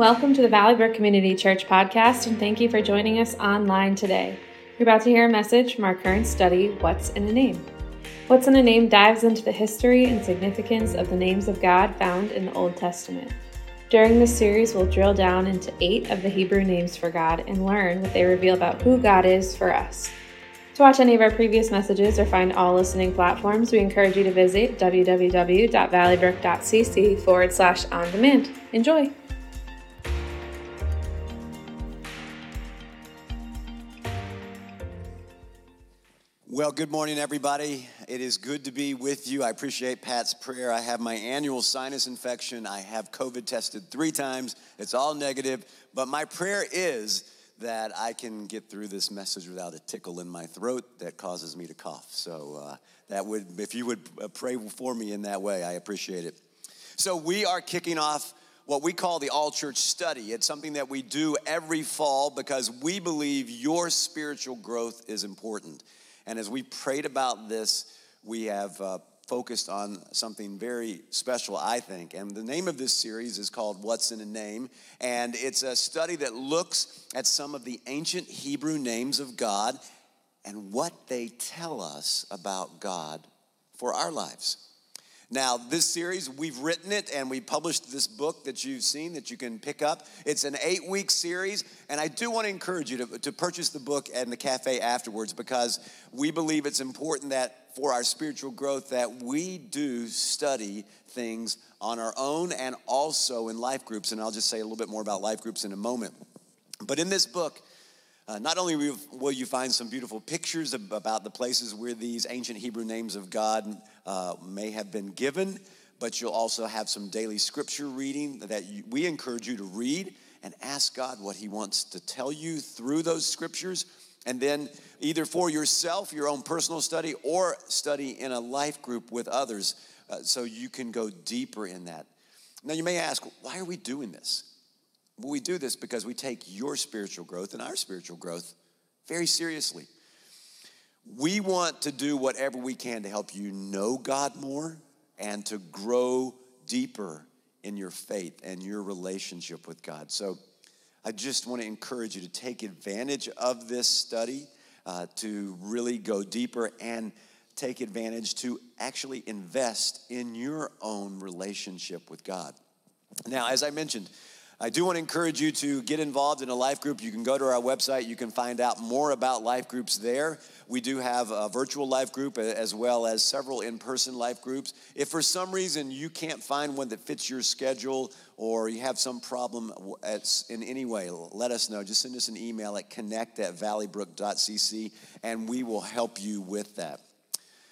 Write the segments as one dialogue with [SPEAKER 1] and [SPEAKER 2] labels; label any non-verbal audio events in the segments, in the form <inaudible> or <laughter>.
[SPEAKER 1] Welcome to the Valley Brook Community Church podcast, and thank you for joining us online today. You're about to hear a message from our current study, What's in a Name? What's in a Name dives into the history and significance of the names of God found in the Old Testament. During this series, we'll drill down into eight of the Hebrew names for God and learn what they reveal about who God is for us. To watch any of our previous messages or find all listening platforms, we encourage you to visit www.valleybrook.cc forward slash on demand. Enjoy!
[SPEAKER 2] Well, good morning, everybody. It is good to be with you. I appreciate Pat's prayer. I have my annual sinus infection. I have COVID tested three times. It's all negative. But my prayer is that I can get through this message without a tickle in my throat that causes me to cough. So, uh, that would, if you would uh, pray for me in that way, I appreciate it. So, we are kicking off what we call the all church study. It's something that we do every fall because we believe your spiritual growth is important. And as we prayed about this, we have uh, focused on something very special, I think. And the name of this series is called What's in a Name. And it's a study that looks at some of the ancient Hebrew names of God and what they tell us about God for our lives. Now, this series, we've written it and we published this book that you've seen that you can pick up. It's an eight week series, and I do want to encourage you to, to purchase the book and the cafe afterwards because we believe it's important that for our spiritual growth that we do study things on our own and also in life groups. And I'll just say a little bit more about life groups in a moment. But in this book, uh, not only will you find some beautiful pictures about the places where these ancient Hebrew names of God uh, may have been given, but you'll also have some daily scripture reading that you, we encourage you to read and ask God what He wants to tell you through those scriptures. And then, either for yourself, your own personal study, or study in a life group with others uh, so you can go deeper in that. Now, you may ask, why are we doing this? Well, we do this because we take your spiritual growth and our spiritual growth very seriously. We want to do whatever we can to help you know God more and to grow deeper in your faith and your relationship with God. So I just want to encourage you to take advantage of this study uh, to really go deeper and take advantage to actually invest in your own relationship with God. Now, as I mentioned, I do want to encourage you to get involved in a life group. You can go to our website, you can find out more about life groups there. We do have a virtual life group as well as several in person life groups. If for some reason you can't find one that fits your schedule or you have some problem in any way, let us know. Just send us an email at connect at valleybrook.cc and we will help you with that.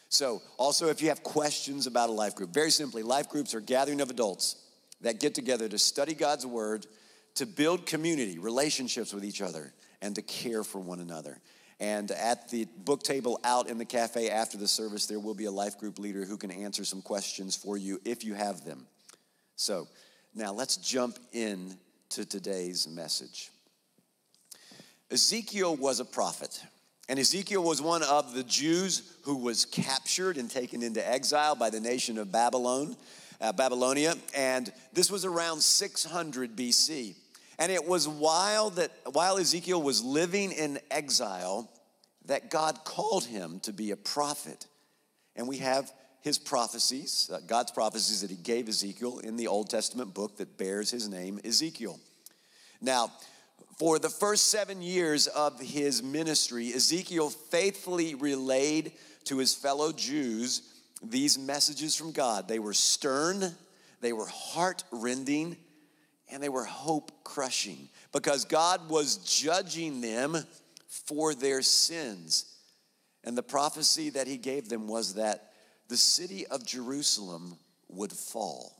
[SPEAKER 2] So, also, if you have questions about a life group, very simply, life groups are gathering of adults that get together to study God's word, to build community, relationships with each other, and to care for one another. And at the book table out in the cafe after the service, there will be a life group leader who can answer some questions for you if you have them. So now let's jump in to today's message. Ezekiel was a prophet. And Ezekiel was one of the Jews who was captured and taken into exile by the nation of Babylon uh, Babylonia, and this was around 600 BC. And it was while that while Ezekiel was living in exile that God called him to be a prophet. And we have his prophecies, uh, God's prophecies that he gave Ezekiel in the Old Testament book that bears his name, Ezekiel. Now, for the first seven years of his ministry, Ezekiel faithfully relayed to his fellow Jews these messages from God. They were stern, they were heart rending, and they were hope crushing because God was judging them for their sins. And the prophecy that he gave them was that the city of Jerusalem would fall.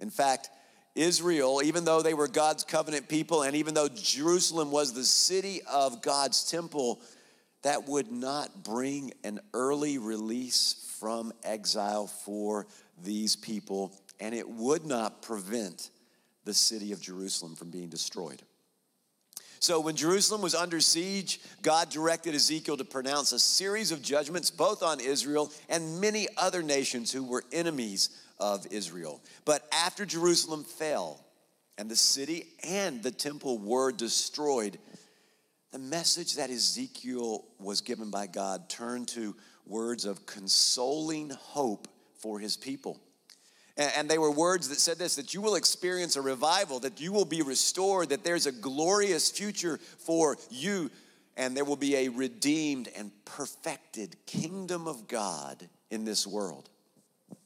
[SPEAKER 2] In fact, Israel, even though they were God's covenant people, and even though Jerusalem was the city of God's temple, that would not bring an early release from exile for these people, and it would not prevent the city of Jerusalem from being destroyed. So, when Jerusalem was under siege, God directed Ezekiel to pronounce a series of judgments both on Israel and many other nations who were enemies of Israel. But after Jerusalem fell, and the city and the temple were destroyed, the message that Ezekiel was given by God turned to words of consoling hope for his people. And they were words that said this that you will experience a revival, that you will be restored, that there's a glorious future for you, and there will be a redeemed and perfected kingdom of God in this world.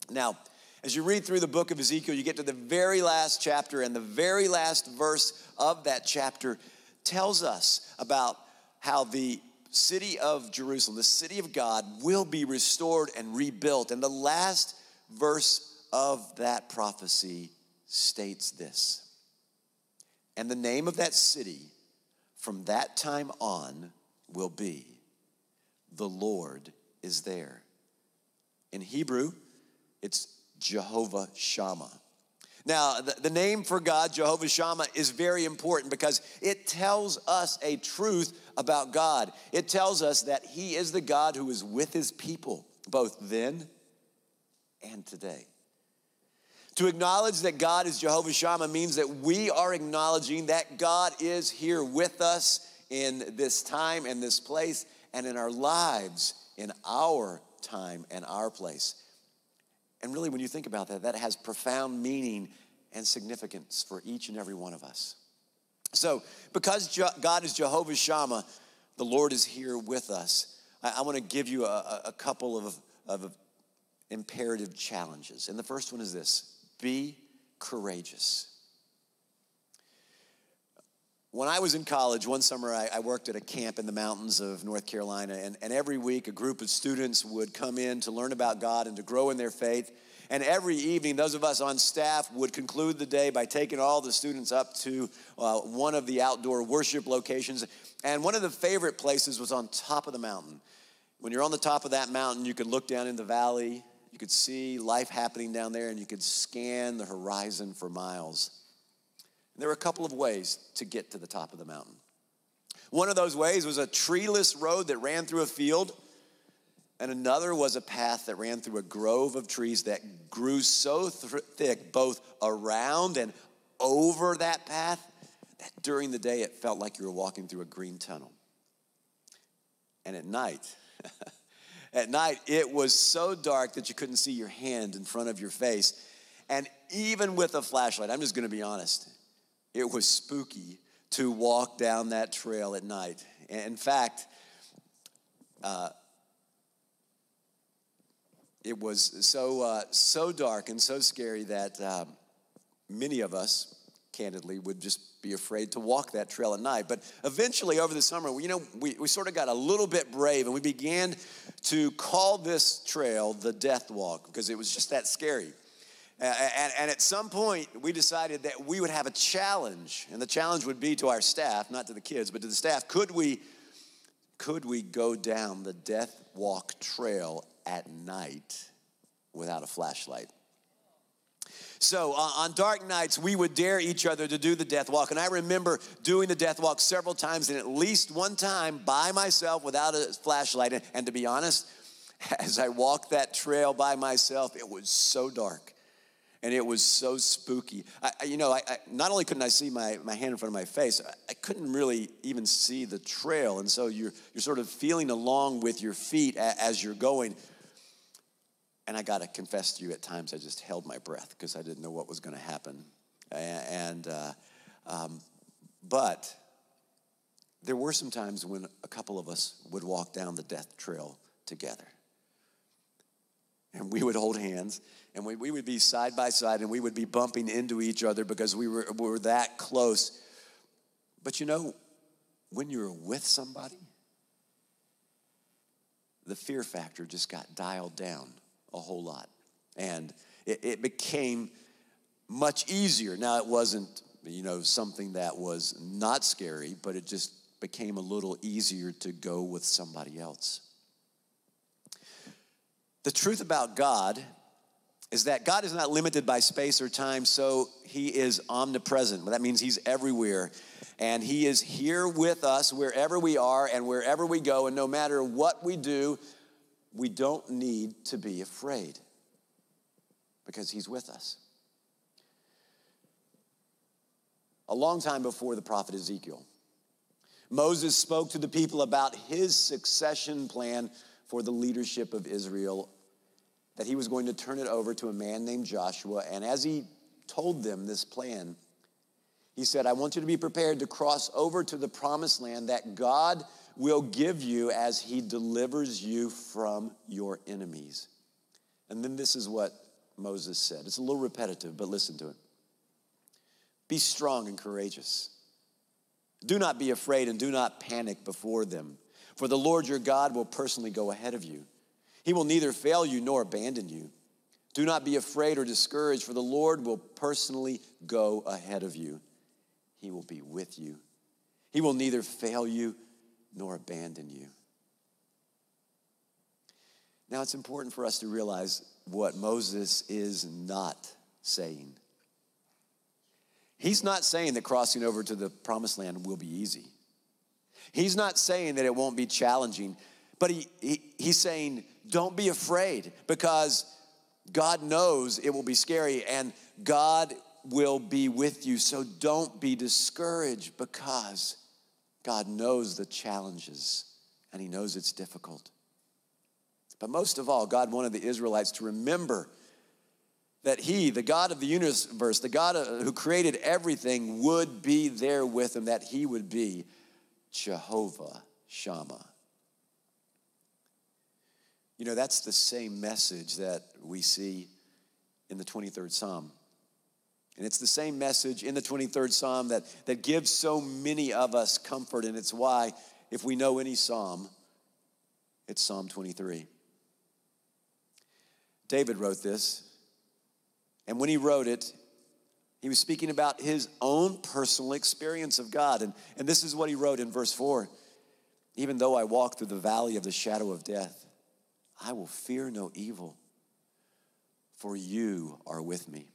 [SPEAKER 2] Now, as you read through the book of Ezekiel, you get to the very last chapter, and the very last verse of that chapter tells us about how the city of Jerusalem, the city of God, will be restored and rebuilt. And the last verse of that prophecy states this And the name of that city from that time on will be The Lord is there. In Hebrew, it's Jehovah Shammah. Now, the, the, name for God, Jehovah Shammah, is very important because it tells us a truth about God. It tells us that He is the God who is with His people, both then and today. To acknowledge that God is Jehovah Shammah means that we are acknowledging that God is here with us in this time and this place and in our lives in our time and our place. And really, when you think about that, that has profound meaning and significance for each and every one of us. So, because God is Jehovah Shammah, the Lord is here with us. I, I want to give you a, a couple of, of imperative challenges. And the first one is this be courageous. When I was in college, one summer I, I, worked at a camp in the mountains of North Carolina, and, and every week a group of students would come in to learn about God and to grow in their faith. And every evening, those of us on staff would conclude the day by taking all the students up to uh, one of the outdoor worship locations. And one of the favorite places was on top of the mountain. When you're on the top of that mountain, you could look down in the valley, you could see life happening down there, and you could scan the horizon for miles. There were a couple of ways to get to the top of the mountain. One of those ways was a treeless road that ran through a field, and another was a path that ran through a grove of trees that grew so th- thick, both around and over that path, that during the day it felt like you were walking through a green tunnel. And at night, <laughs> At night, it was so dark that you couldn't see your hand in front of your face. And even with a flashlight, I'm just gonna be honest, it was spooky to walk down that trail at night. In fact, uh, it was so, uh, so dark and so scary that um, many of us, candidly, would just be afraid to walk that trail at night. But eventually, over the summer, you know, we, we sort of got a little bit brave and we began to call this trail the Death Walk because it was just that scary. And, and, at some point, we decided that we would have a challenge, and the challenge would be to our staff, not to the kids, but to the staff. Could we, could we go down the Death Walk trail at night without a flashlight? So uh, on dark nights, we would dare each other to do the death walk. And I remember doing the death walk several times, and at least one time by myself without a flashlight. And, and to be honest, <laughs> as I walked that trail by myself, it was so dark and it was so spooky. I, you know, I, I, not only couldn't I see my, my hand in front of my face, I, I, couldn't really even see the trail. And so you're, you're sort of feeling along with your feet a, as you're going. And I got to confess to you, at times I just held my breath because I didn't know what was going to happen. And, uh, um, but there were some times when a couple of us would walk down the death trail together. And we would hold hands and we, we would be side by side and we would be bumping into each other because we were, we were that close. But you know, when you're with somebody, the fear factor just got dialed down a whole lot. And it, it became much easier. Now, it wasn't, you know, something that was not scary, but it just became a little easier to go with somebody else. The truth about God is that God is not limited by space or time, so He is omnipresent. That means He's everywhere. And He is here with us wherever we are and wherever we go. And no matter what we do, we don't need to be afraid because He's with us. a long time before the prophet Ezekiel. Moses spoke to the people about his succession plan for the leadership of Israel, that he was going to turn it over to a man named Joshua. And as he told them this plan, he said, I want you to be prepared to cross over to the promised land that God will give you as he delivers you from your enemies. And then this is what Moses said. It's a little repetitive, but listen to it. Be strong and courageous. Do not be afraid and do not panic before them, for the Lord your God will personally go ahead of you. He will neither fail you nor abandon you. Do not be afraid or discouraged, for the Lord will personally go ahead of you. He will be with you. He will neither fail you nor abandon you. Now, it's important for us to realize what Moses is not saying. He's not saying that crossing over to the promised land will be easy. He's not saying that it won't be challenging, but he, he, he's saying, don't be afraid because God knows it will be scary and God will be with you. So don't be discouraged because God knows the challenges and He knows it's difficult. But most of all, God wanted the Israelites to remember that He, the God of the universe, the God uh, who created everything, would be there with them, that He would be Jehovah Shammah. You know, that's the same message that we see in the 23rd Psalm. And it's the same message in the 23rd Psalm that, that gives so many of us comfort. And it's why, if we know any psalm, it's Psalm 23. David wrote this. And when he wrote it, he was speaking about his own personal experience of God. And, and this is what he wrote in verse 4 Even though I walk through the valley of the shadow of death, I will fear no evil, for you are with me.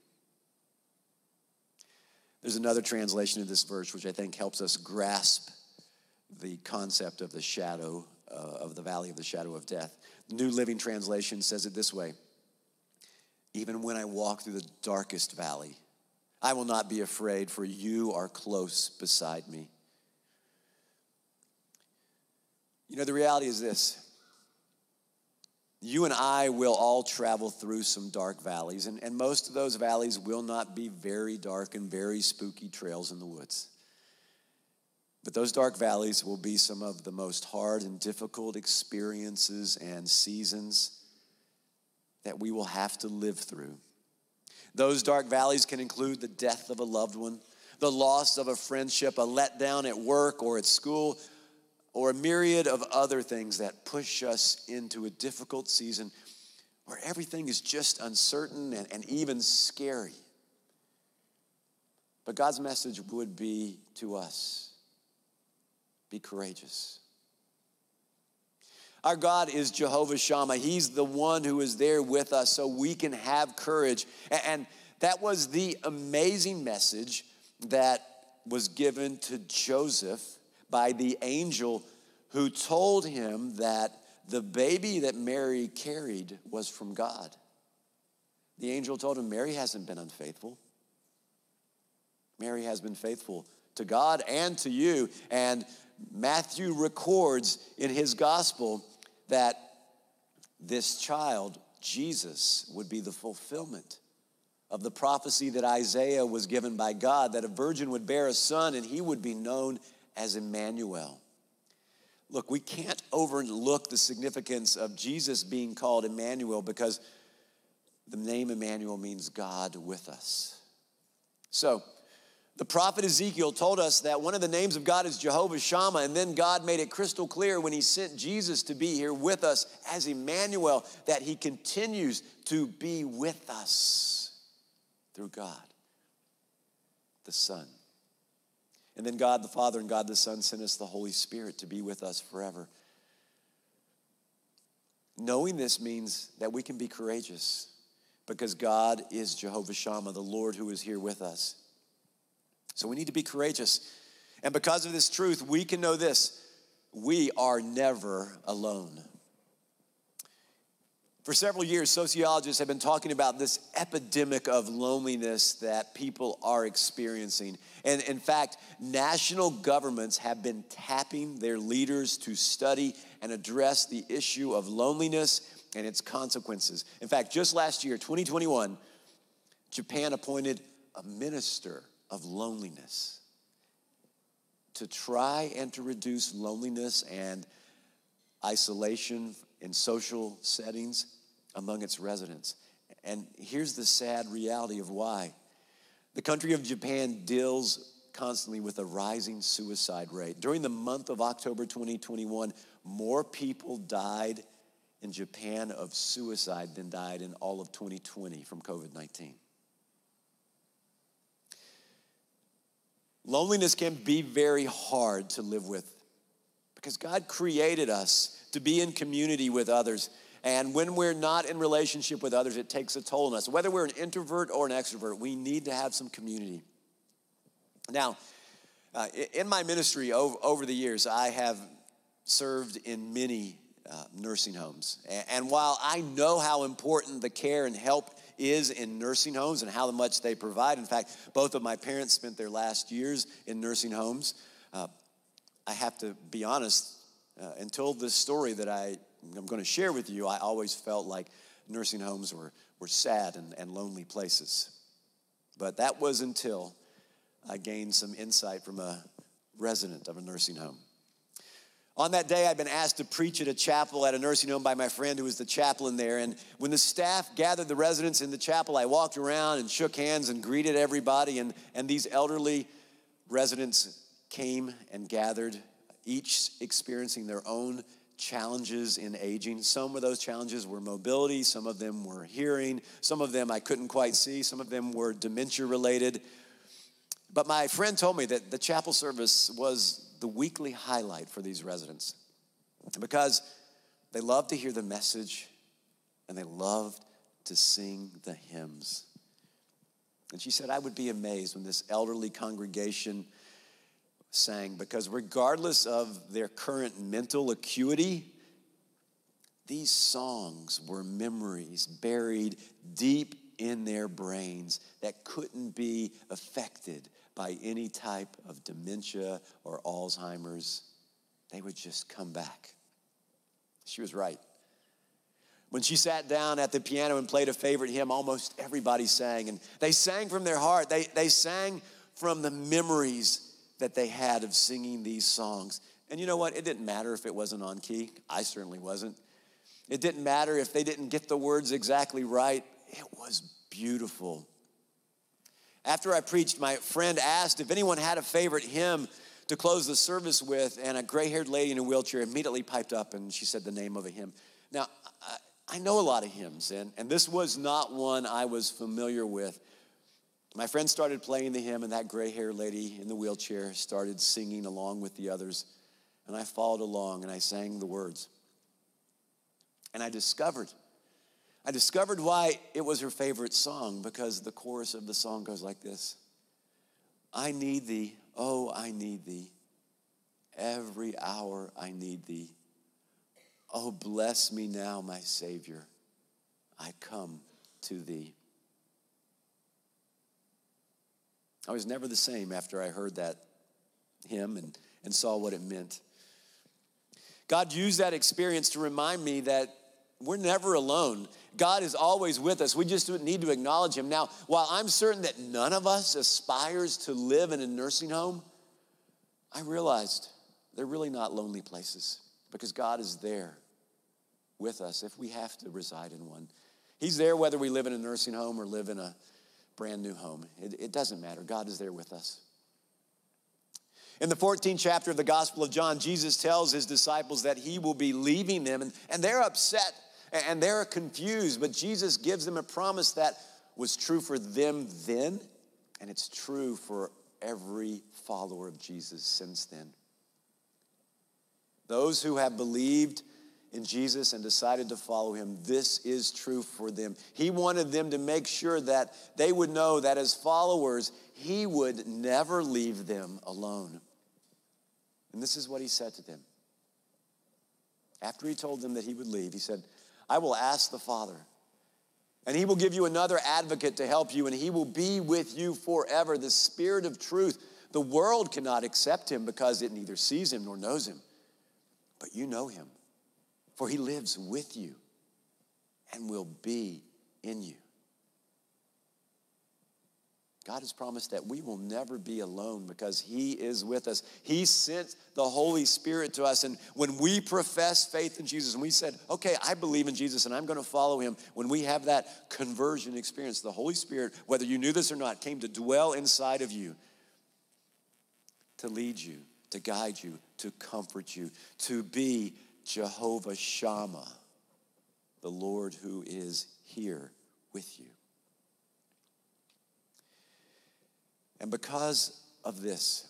[SPEAKER 2] There's another translation of this verse which I think helps us grasp the concept of the shadow, uh, of the valley of the shadow of death. The New Living Translation says it this way Even when I walk through the darkest valley, I will not be afraid, for you are close beside me. You know, the reality is this you and I will all travel through some dark valleys, and, and most of those valleys will not be very dark and very spooky trails in the woods. But those dark valleys will be some of the most hard and difficult experiences and seasons that we will have to live through. Those dark valleys can include the death of a loved one, the loss of a friendship, a letdown at work or at school, or a myriad of other things that push us into a difficult season where everything is just uncertain and, and even scary. But God's message would be to us be courageous. Our God is Jehovah Shammah. He's the one who is there with us so we can have courage. And that was the amazing message that was given to Joseph by the angel who told him that the baby that Mary carried was from God. The angel told him, Mary hasn't been unfaithful. Mary has been faithful to God and to you. And Matthew records in his gospel that this child, Jesus, would be the fulfillment of the prophecy that Isaiah was given by God that a virgin would bear a son and he would be known as Emmanuel. Look, we can't overlook the significance of Jesus being called Emmanuel because the name Emmanuel means God with us. So, the prophet Ezekiel told us that one of the names of God is Jehovah Shammah, and then God made it crystal clear when he sent Jesus to be here with us as Emmanuel that he continues to be with us through God, the Son. And then God the Father and God the Son sent us the Holy Spirit to be with us forever. Knowing this means that we can be courageous because God is Jehovah Shammah, the Lord who is here with us. So we need to be courageous. And because of this truth, we can know this we are never alone. For several years, sociologists have been talking about this epidemic of loneliness that people are experiencing. And in fact, national governments have been tapping their leaders to study and address the issue of loneliness and its consequences. In fact, just last year, 2021, Japan appointed a minister of loneliness to try and to reduce loneliness and isolation in social settings among its residents. And here's the sad reality of why. The country of Japan deals constantly with a rising suicide rate. During the month of October 2021, more people died in Japan of suicide than died in all of 2020 from COVID 19. Loneliness can be very hard to live with because God created us to be in community with others. And when we're not in relationship with others, it takes a toll on us. Whether we're an introvert or an extrovert, we need to have some community. Now, uh, in my ministry over, over, the years, I have served in many uh, nursing homes. And while I know how important the care and help is in nursing homes and how much they provide, in fact, both of my parents spent their last years in nursing homes. Uh, I have to be honest, uh, told this story that I, I'm going to share with you, I always felt like nursing homes were, were sad and, and lonely places. But that was until I gained some insight from a resident of a nursing home. On that day, I'd been asked to preach at a chapel at a nursing home by my friend who was the chaplain there. And when the staff gathered the residents in the chapel, I walked around and shook hands and greeted everybody. And, and these elderly residents came and gathered each experiencing their own challenges in aging. Some of those challenges were mobility, some of them were hearing, some of them I couldn't quite see, some of them were dementia related. But my friend told me that the chapel service was the weekly highlight for these residents because they loved to hear the message and they loved to sing the hymns. And she said, I would be amazed when this elderly congregation sang because regardless of their current mental acuity, these songs were memories buried deep in their brains that couldn't be affected by any type of dementia or Alzheimer's. They would just come back. She was right. When she sat down at the piano and played a favorite hymn, almost everybody sang. And they sang from their heart, they, they sang from the memories that they had of singing these songs. And you know what? It didn't matter if it wasn't on key. I certainly wasn't. It didn't matter if they didn't get the words exactly right. It was beautiful. After I preached, my friend asked if anyone had a favorite hymn to close the service with, and a gray haired lady in a wheelchair immediately piped up and she said the name of a hymn. Now, I, I know a lot of hymns, and, and this was not one I was familiar with. My friend started playing the hymn, and that gray haired lady in the wheelchair started singing along with the others. And I followed along and I sang the words. And I discovered, I discovered why it was her favorite song because the chorus of the song goes like this I need thee, oh, I need thee. Every hour I need thee. Oh, bless me now, my Savior. I come to thee. I was never the same after I heard that hymn and, and saw what it meant. God used that experience to remind me that we're never alone. God is always with us. We just need to acknowledge Him. Now, while I'm certain that none of us aspires to live in a nursing home, I realized they're really not lonely places because God is there with us if we have to reside in one. He's there whether we live in a nursing home or live in a brand new home. It, it doesn't matter. God is there with us. In the 14th chapter of the Gospel of John, Jesus tells his disciples that he will be leaving them, and, and they're upset and they're confused, but Jesus gives them a promise that was true for them then, and it's true for every follower of Jesus since then. Those who have believed in Jesus and decided to follow him, this is true for them. He wanted them to make sure that they would know that as followers, he would never leave them alone. And this is what he said to them. After he told them that he would leave, he said, I will ask the Father. And he will give you another advocate to help you, and he will be with you forever. The Spirit of truth. The world cannot accept him because it neither sees him nor knows him. But you know him, for he lives with you and will be in you. God has promised that we will never be alone because He is with us. He sent the Holy Spirit to us. And when we profess faith in Jesus and we said, okay, I believe in Jesus and I'm going to follow Him, when we have that conversion experience, the Holy Spirit, whether you knew this or not, came to dwell inside of you to lead you, to guide you, to comfort you, to be Jehovah Shammah, the Lord who is here with you. And because of this,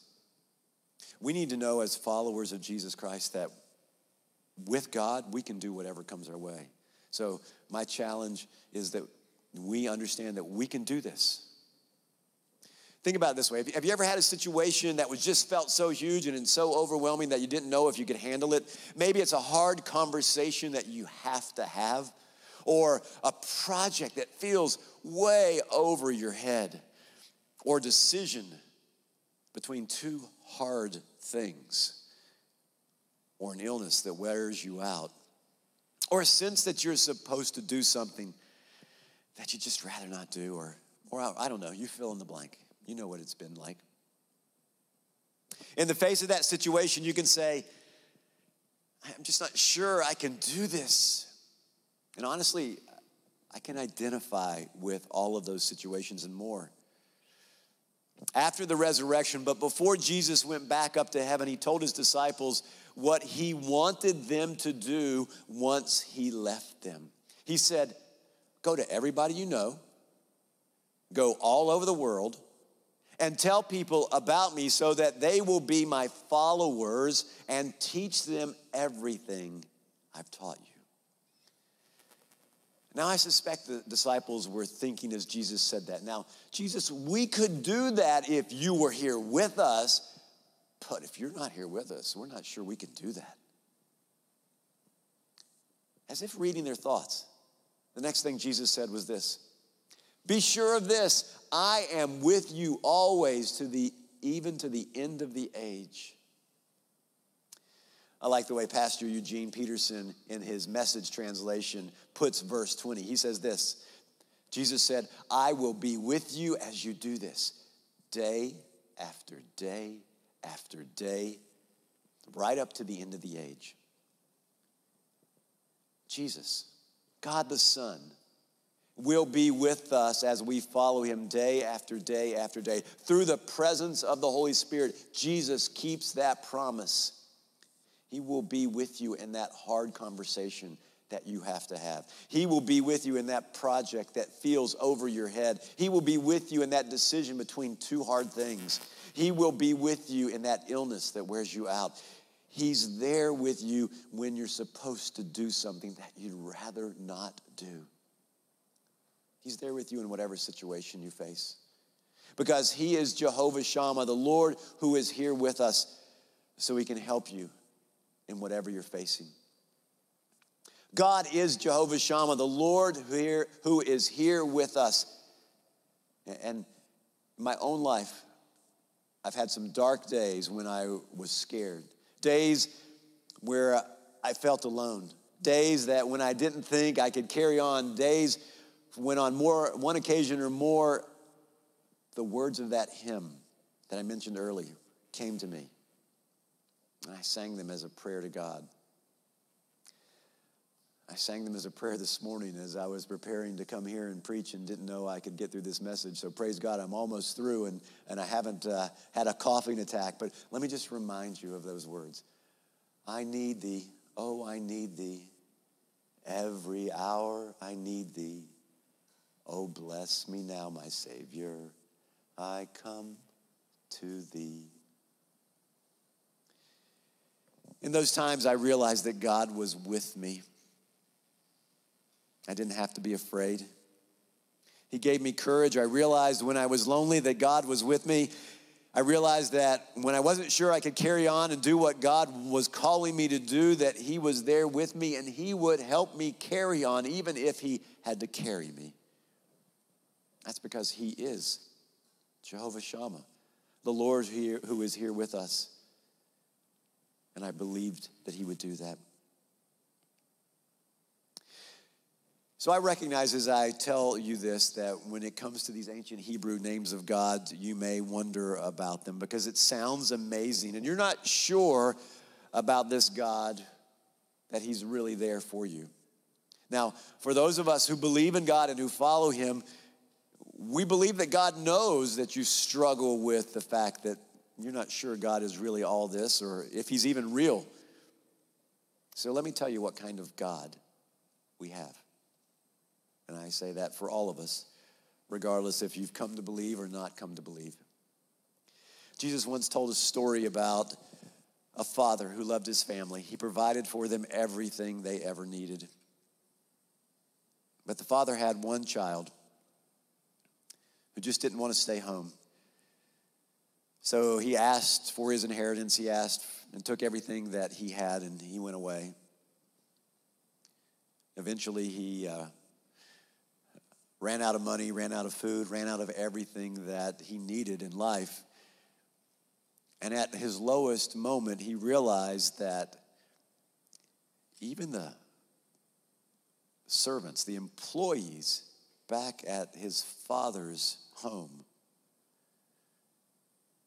[SPEAKER 2] we need to know as followers of Jesus Christ that with God, we can do whatever comes our way. So, my challenge is that we understand that we can do this. Think about it this way. Have you ever had a situation that was just felt so huge and so overwhelming that you didn't know if you could handle it? Maybe it's a hard conversation that you have to have, or a project that feels way over your head or decision between two hard things, or an illness that wears you out, or a sense that you're supposed to do something that you just rather not do, or, or I don't know, you fill in the blank. You know what it's been like. In the face of that situation, you can say, I'm just not sure I can do this. And honestly, I can identify with all of those situations and more after the resurrection, but before Jesus went back up to heaven, he told his disciples what he wanted them to do once he left them. He said, Go to everybody you know, go all over the world, and tell people about me so that they will be my followers and teach them everything I've taught you. Now, I suspect the disciples were thinking as Jesus said that. Now, Jesus, we could do that if you were here with us, but if you're not here with us, we're not sure we can do that. As if reading their thoughts. The next thing Jesus said was this Be sure of this, I am with you always to the even to the end of the age. I like the way Pastor Eugene Peterson, in his message translation, puts verse 20. He says this Jesus said, I will be with you as you do this, day after day after day, right up to the end of the age. Jesus, God the Son, will be with us as we follow him day after day after day. Through the presence of the Holy Spirit, Jesus keeps that promise. He will be with you in that hard conversation that you have to have. He will be with you in that project that feels over your head. He will be with you in that decision between two hard things. He will be with you in that illness that wears you out. He's there with you when you're supposed to do something that you'd rather not do. He's there with you in whatever situation you face. Because He is Jehovah Shammah, the Lord who is here with us, so He can help you in whatever you're facing. God is Jehovah Shammah, the Lord here, who is here with us. And in my own life, I've had some dark days when I was scared, days where I felt alone, days that when I didn't think I could carry on, days when on more one occasion or more, the words of that hymn that I mentioned earlier came to me. I sang them as a prayer to God. I sang them as a prayer this morning as I was preparing to come here and preach and didn't know I could get through this message. So praise God, I'm almost through and, and I haven't uh, had a coughing attack. But let me just remind you of those words I need thee, oh, I need thee. Every hour I need thee. Oh, bless me now, my Savior. I come to thee. In those times, I realized that God was with me. I didn't have to be afraid. He gave me courage. I realized when I was lonely that God was with me. I realized that when I wasn't sure I could carry on and do what God was calling me to do, that He was there with me and He would help me carry on, even if He had to carry me. That's because He is Jehovah Shammah, the Lord who is here with us. And I believed that He would do that. So I recognize as I tell you this that when it comes to these ancient Hebrew names of God, you may wonder about them because it sounds amazing and you're not sure about this God that He's really there for you. Now, for those of us who believe in God and who follow Him, we believe that God knows that you struggle with the fact that you're not sure God is really all this or if He's even real. So let me tell you what kind of God we have. And I say that for all of us, regardless if you've come to believe or not come to believe. Jesus once told a story about a father who loved his family. He provided for them everything they ever needed. But the father had one child who just didn't want to stay home. So he asked for his inheritance. He asked and took everything that he had, and he went away. Eventually, he uh, ran out of money, ran out of food, ran out of everything that he needed in life. And at his lowest moment, he realized that even the servants, the employees back at his father's home,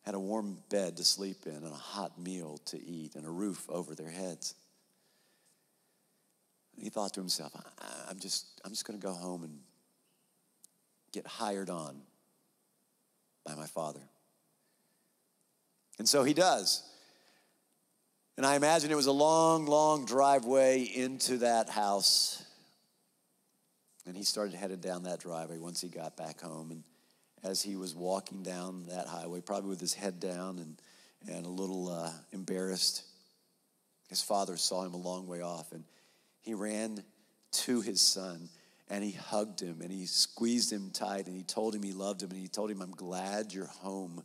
[SPEAKER 2] had a warm bed to sleep in and a hot meal to eat and a roof over their heads. And he thought to himself, I'm just, I'm just going to go home and get hired on by my father. And so he does. And I imagine it was a long, long driveway into that house. And he started headed down that driveway once he got back home. And as he was walking down that highway, probably with his head down and, and a little uh, embarrassed, his father saw him a long way off and he ran to his son and he hugged him and he squeezed him tight and he told him he loved him and he told him, I'm glad you're home.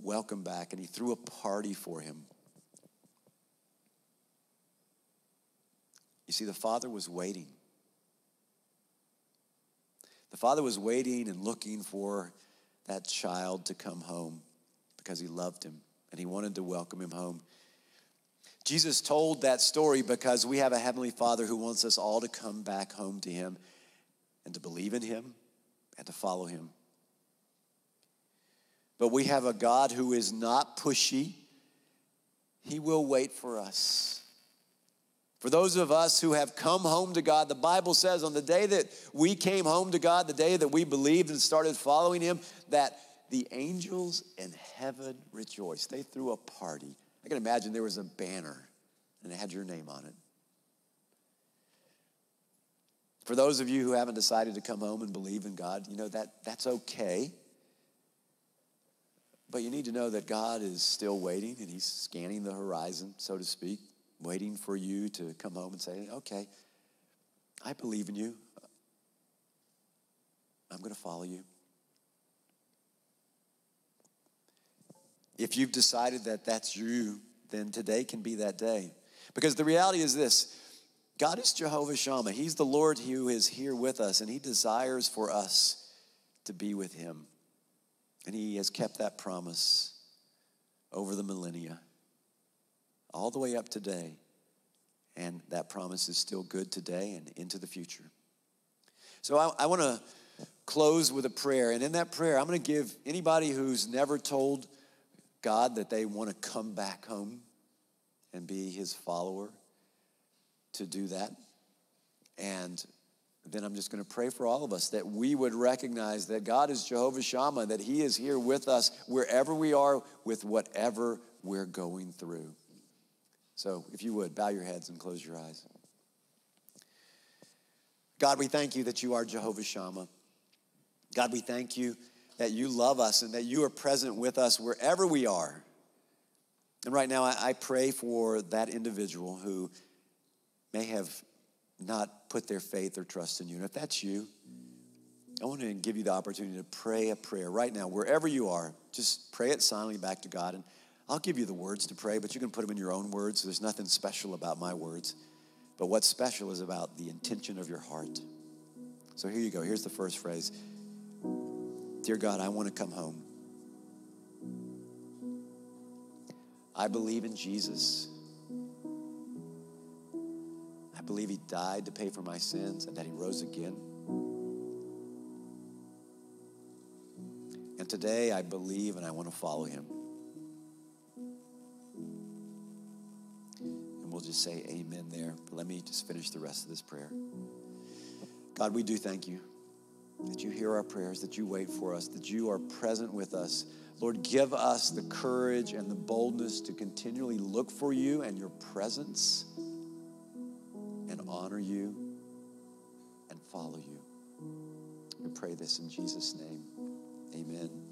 [SPEAKER 2] Welcome back. And he threw a party for him. You see, the father was waiting. The father was waiting and looking for that child to come home because he loved him and he wanted to welcome him home. Jesus told that story because we have a Heavenly Father who wants us all to come back home to Him and to believe in Him and to follow Him. But we have a God who is not pushy, He will wait for us. For those of us who have come home to God, the Bible says on the day that we came home to God, the day that we believed and started following Him, that the angels in heaven rejoiced. They threw a party I can imagine there was a banner and it had your name on it. For those of you who haven't decided to come home and believe in God, you know that that's okay. But you need to know that God is still waiting and he's scanning the horizon, so to speak, waiting for you to come home and say, "Okay, I believe in you. I'm going to follow you." If you've decided that that's you, then today can be that day. Because the reality is this God is Jehovah Shammah. He's the Lord who is here with us, and He desires for us to be with Him. And He has kept that promise over the millennia, all the way up today. And that promise is still good today and into the future. So I, I want to close with a prayer. And in that prayer, I'm going to give anybody who's never told God that they want to come back home and be his follower to do that. And then I'm just going to pray for all of us that we would recognize that God is Jehovah Shammah, that he is here with us wherever we are with whatever we're going through. So if you would, bow your heads and close your eyes. God, we thank you that you are Jehovah Shammah. God, we thank you that you love us and that you are present with us wherever we are. And right now, I, pray for that individual who may have not put their faith or trust in you. And if that's you, I want to give you the opportunity to pray a prayer right now, wherever you are. Just pray it silently back to God. And I'll give you the words to pray, but you can put them in your own words. There's nothing special about my words. But what's special is about the intention of your heart. So here you go. Here's the first phrase Dear God, I want to come home. I believe in Jesus. I believe he died to pay for my sins and that he rose again. And today I believe and I want to follow him. Say amen there. But let me just finish the rest of this prayer. God, we do thank you that you hear our prayers, that you wait for us, that you are present with us. Lord, give us the courage and the boldness to continually look for you and your presence and honor you and follow you. We pray this in Jesus' name. Amen.